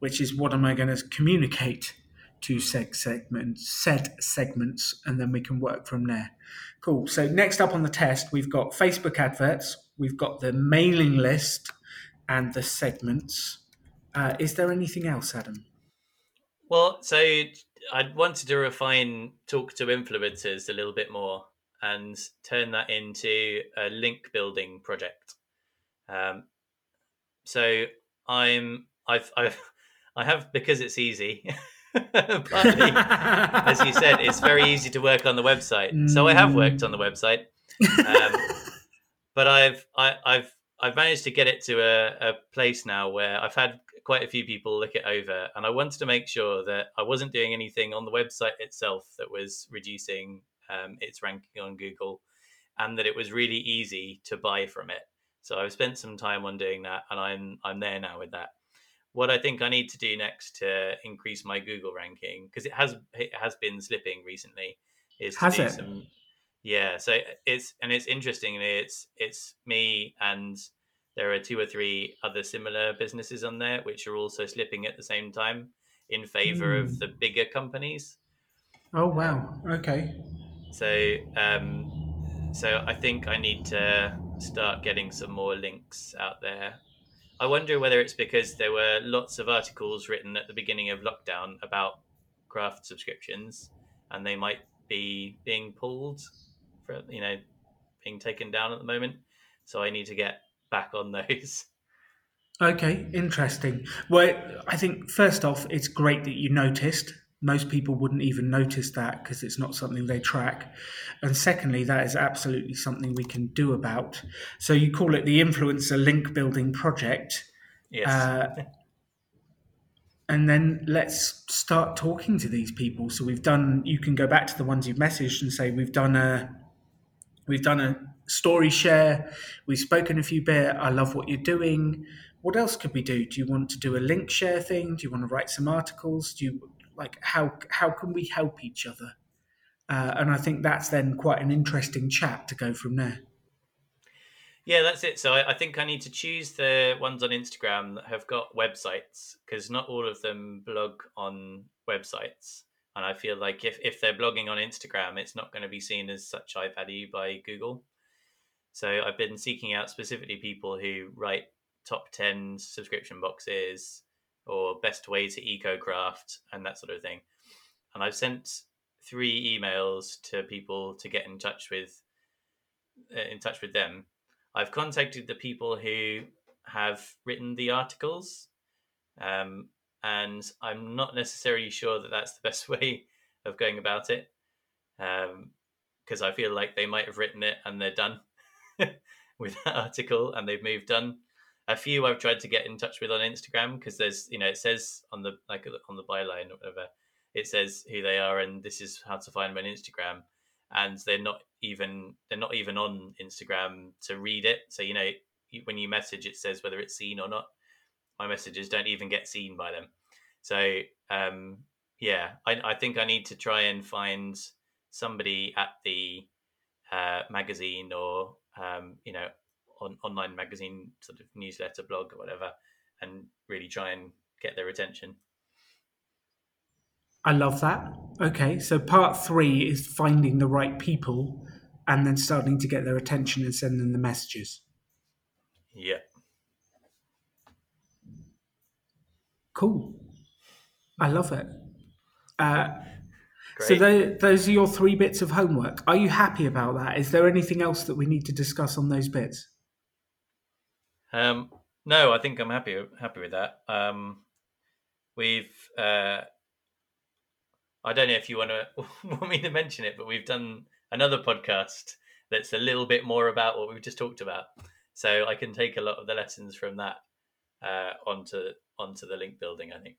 which is what am I going to communicate to seg segments, set segments, and then we can work from there. Cool. So next up on the test, we've got Facebook adverts, we've got the mailing list, and the segments. Uh, is there anything else, Adam? Well, so I wanted to refine talk to influencers a little bit more and turn that into a link building project. Um, so I'm I've I've I have because it's easy. Partly, as you said, it's very easy to work on the website. So I have worked on the website, um, but I've I, I've I've managed to get it to a, a place now where I've had quite a few people look it over, and I wanted to make sure that I wasn't doing anything on the website itself that was reducing um, its ranking on Google, and that it was really easy to buy from it. So I've spent some time on doing that, and I'm I'm there now with that what I think I need to do next to increase my Google ranking because it has it has been slipping recently is to has do it? some yeah so it's and it's interesting it's it's me and there are two or three other similar businesses on there which are also slipping at the same time in favor mm. of hmm. the bigger companies oh wow okay so um so I think I need to start getting some more links out there I wonder whether it's because there were lots of articles written at the beginning of lockdown about craft subscriptions, and they might be being pulled for you know being taken down at the moment. So I need to get back on those. Okay, interesting. Well, I think first off, it's great that you noticed. Most people wouldn't even notice that because it's not something they track. And secondly, that is absolutely something we can do about. So you call it the influencer link building project. Yes. Uh, and then let's start talking to these people. So we've done. You can go back to the ones you've messaged and say we've done a, we've done a story share. We've spoken a few bit. I love what you're doing what else could we do? Do you want to do a link share thing? Do you want to write some articles? Do you like how how can we help each other? Uh, and I think that's then quite an interesting chat to go from there. Yeah, that's it. So I, I think I need to choose the ones on Instagram that have got websites because not all of them blog on websites. And I feel like if, if they're blogging on Instagram, it's not going to be seen as such high value by Google. So I've been seeking out specifically people who write top 10 subscription boxes or best way to eco craft and that sort of thing. And I've sent three emails to people to get in touch with uh, in touch with them. I've contacted the people who have written the articles, um, and I'm not necessarily sure that that's the best way of going about it, because um, I feel like they might have written it and they're done with that article and they've moved on. A few I've tried to get in touch with on Instagram because there's you know it says on the like on the byline or whatever it says who they are and this is how to find them on Instagram and they're not even they're not even on Instagram to read it. So you know when you message it says whether it's seen or not. My messages don't even get seen by them. So um yeah I, I think I need to try and find somebody at the uh, magazine or um, you know on, online magazine sort of newsletter blog or whatever and really try and get their attention. I love that. Okay so part three is finding the right people and then starting to get their attention and send them the messages. Yeah. Cool. I love it. Uh, so those are your three bits of homework. Are you happy about that? Is there anything else that we need to discuss on those bits? Um, no, I think I'm happy happy with that. Um, we've uh, I don't know if you want to want me to mention it, but we've done another podcast that's a little bit more about what we've just talked about. So I can take a lot of the lessons from that uh, onto onto the link building. I think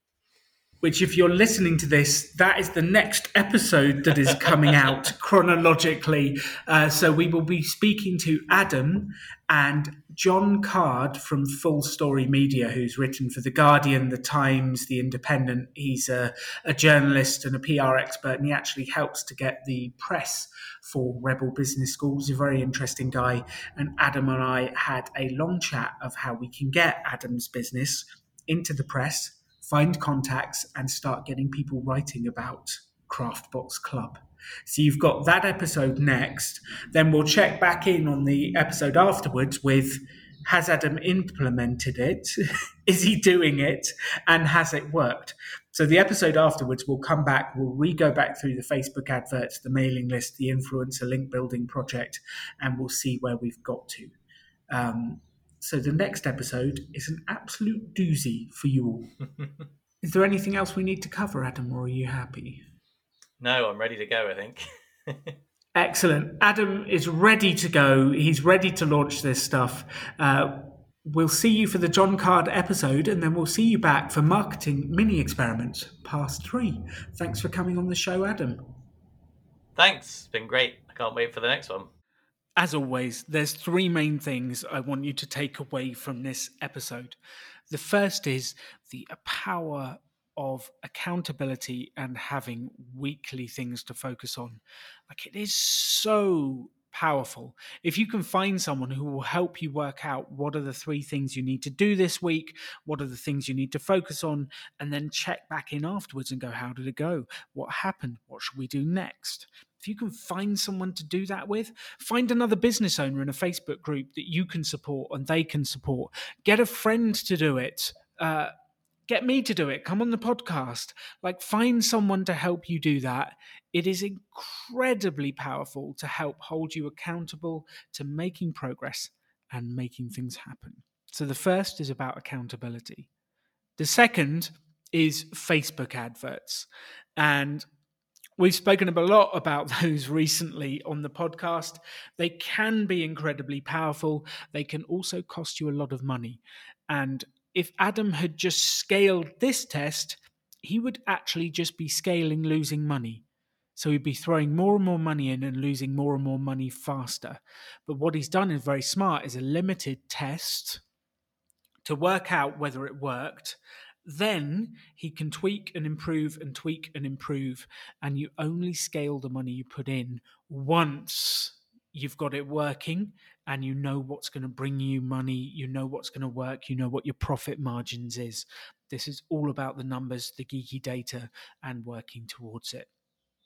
which, if you're listening to this, that is the next episode that is coming out chronologically. Uh, so we will be speaking to Adam and Jon Card from Full Story Media, who's written for The Guardian, The Times, The Independent. He's a, a journalist and a PR expert, and he actually helps to get the press for Rebel Business Schools. He's a very interesting guy. And Adam and I had a long chat of how we can get Adam's business into the press find contacts and start getting people writing about Craftbox Club. So you've got that episode next. Then we'll check back in on the episode afterwards with has Adam implemented it? Is he doing it? And has it worked? So the episode afterwards, we'll come back, we'll re go back through the Facebook adverts, the mailing list, the influencer link building project, and we'll see where we've got to. Um, so the next episode is an absolute doozy for you all. is there anything else we need to cover, Adam, or are you happy? No, I'm ready to go, I think. Excellent. Adam is ready to go. He's ready to launch this stuff. Uh, we'll see you for the Jon Card episode, and then we'll see you back for Marketing mini experiments, Past 3. Thanks for coming on the show, Adam. Thanks. It's been great. I can't wait for the next one. As always, there's three main things I want you to take away from this episode. The first is the power of accountability and having weekly things to focus on. Like it is so powerful. If you can find someone who will help you work out what are the three things you need to do this week, what are the things you need to focus on, and then check back in afterwards and go, how did it go? What happened? What should we do next? If you can find someone to do that with, find another business owner in a Facebook group that you can support and they can support. Get a friend to do it. Uh, get me to do it. Come on the podcast. Like, find someone to help you do that. It is incredibly powerful to help hold you accountable to making progress and making things happen. So, the first is about accountability. The second is Facebook adverts. And We've spoken a lot about those recently on the podcast. They can be incredibly powerful. They can also cost you a lot of money. And if Adam had just scaled this test, he would actually just be scaling losing money. So he'd be throwing more and more money in and losing more and more money faster. But what he's done is very smart is a limited test to work out whether it worked then he can tweak and improve and tweak and improve. And you only scale the money you put in once you've got it working and you know what's going to bring you money, you know what's going to work, you know what your profit margins is. This is all about the numbers, the geeky data, and working towards it.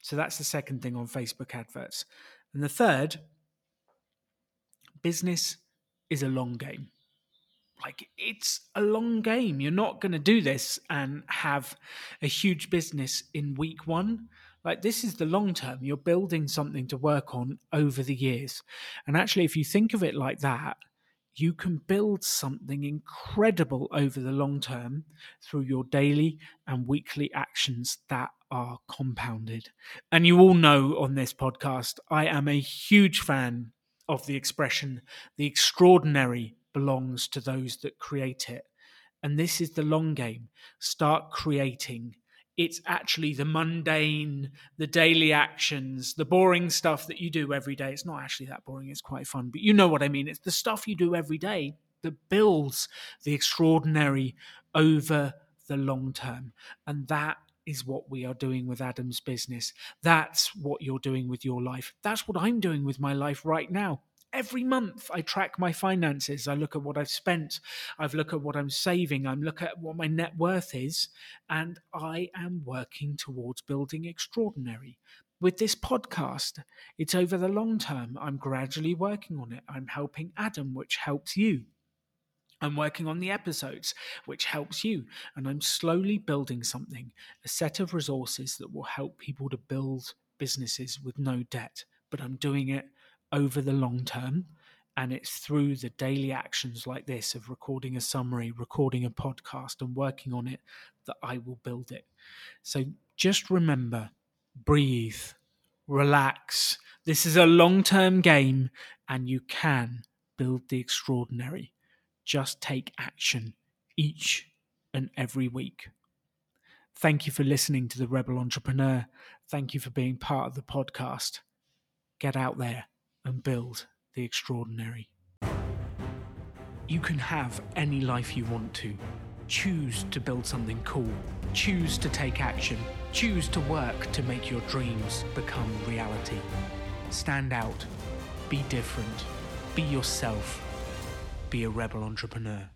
So that's the second thing on Facebook adverts. And the third, business is a long game like it's a long game. You're not going to do this and have a huge business in week one. Like this is the long term. You're building something to work on over the years. And actually, if you think of it like that, you can build something incredible over the long term through your daily and weekly actions that are compounded. And you all know on this podcast, I am a huge fan of the expression, the extraordinary belongs to those that create it. And this is the long game. Start creating. It's actually the mundane, the daily actions, the boring stuff that you do every day. It's not actually that boring, it's quite fun, but you know what I mean. It's the stuff you do every day that builds the extraordinary over the long term. And that is what we are doing with Adam's business. That's what you're doing with your life. That's what I'm doing with my life right now every month I track my finances. I look at what I've spent. I've looked at what I'm saving. I'm look at what my net worth is. And I am working towards building extraordinary. With this podcast, it's over the long term. I'm gradually working on it. I'm helping Adam, which helps you. I'm working on the episodes, which helps you. And I'm slowly building something, a set of resources that will help people to build businesses with no debt. But I'm doing it over the long term. And it's through the daily actions like this of recording a summary, recording a podcast, and working on it that I will build it. So just remember breathe, relax. This is a long term game, and you can build the extraordinary. Just take action each and every week. Thank you for listening to The Rebel Entrepreneur. Thank you for being part of the podcast. Get out there and build the extraordinary. You can have any life you want to. Choose to build something cool. Choose to take action. Choose to work to make your dreams become reality. Stand out. Be different. Be yourself. Be a rebel entrepreneur.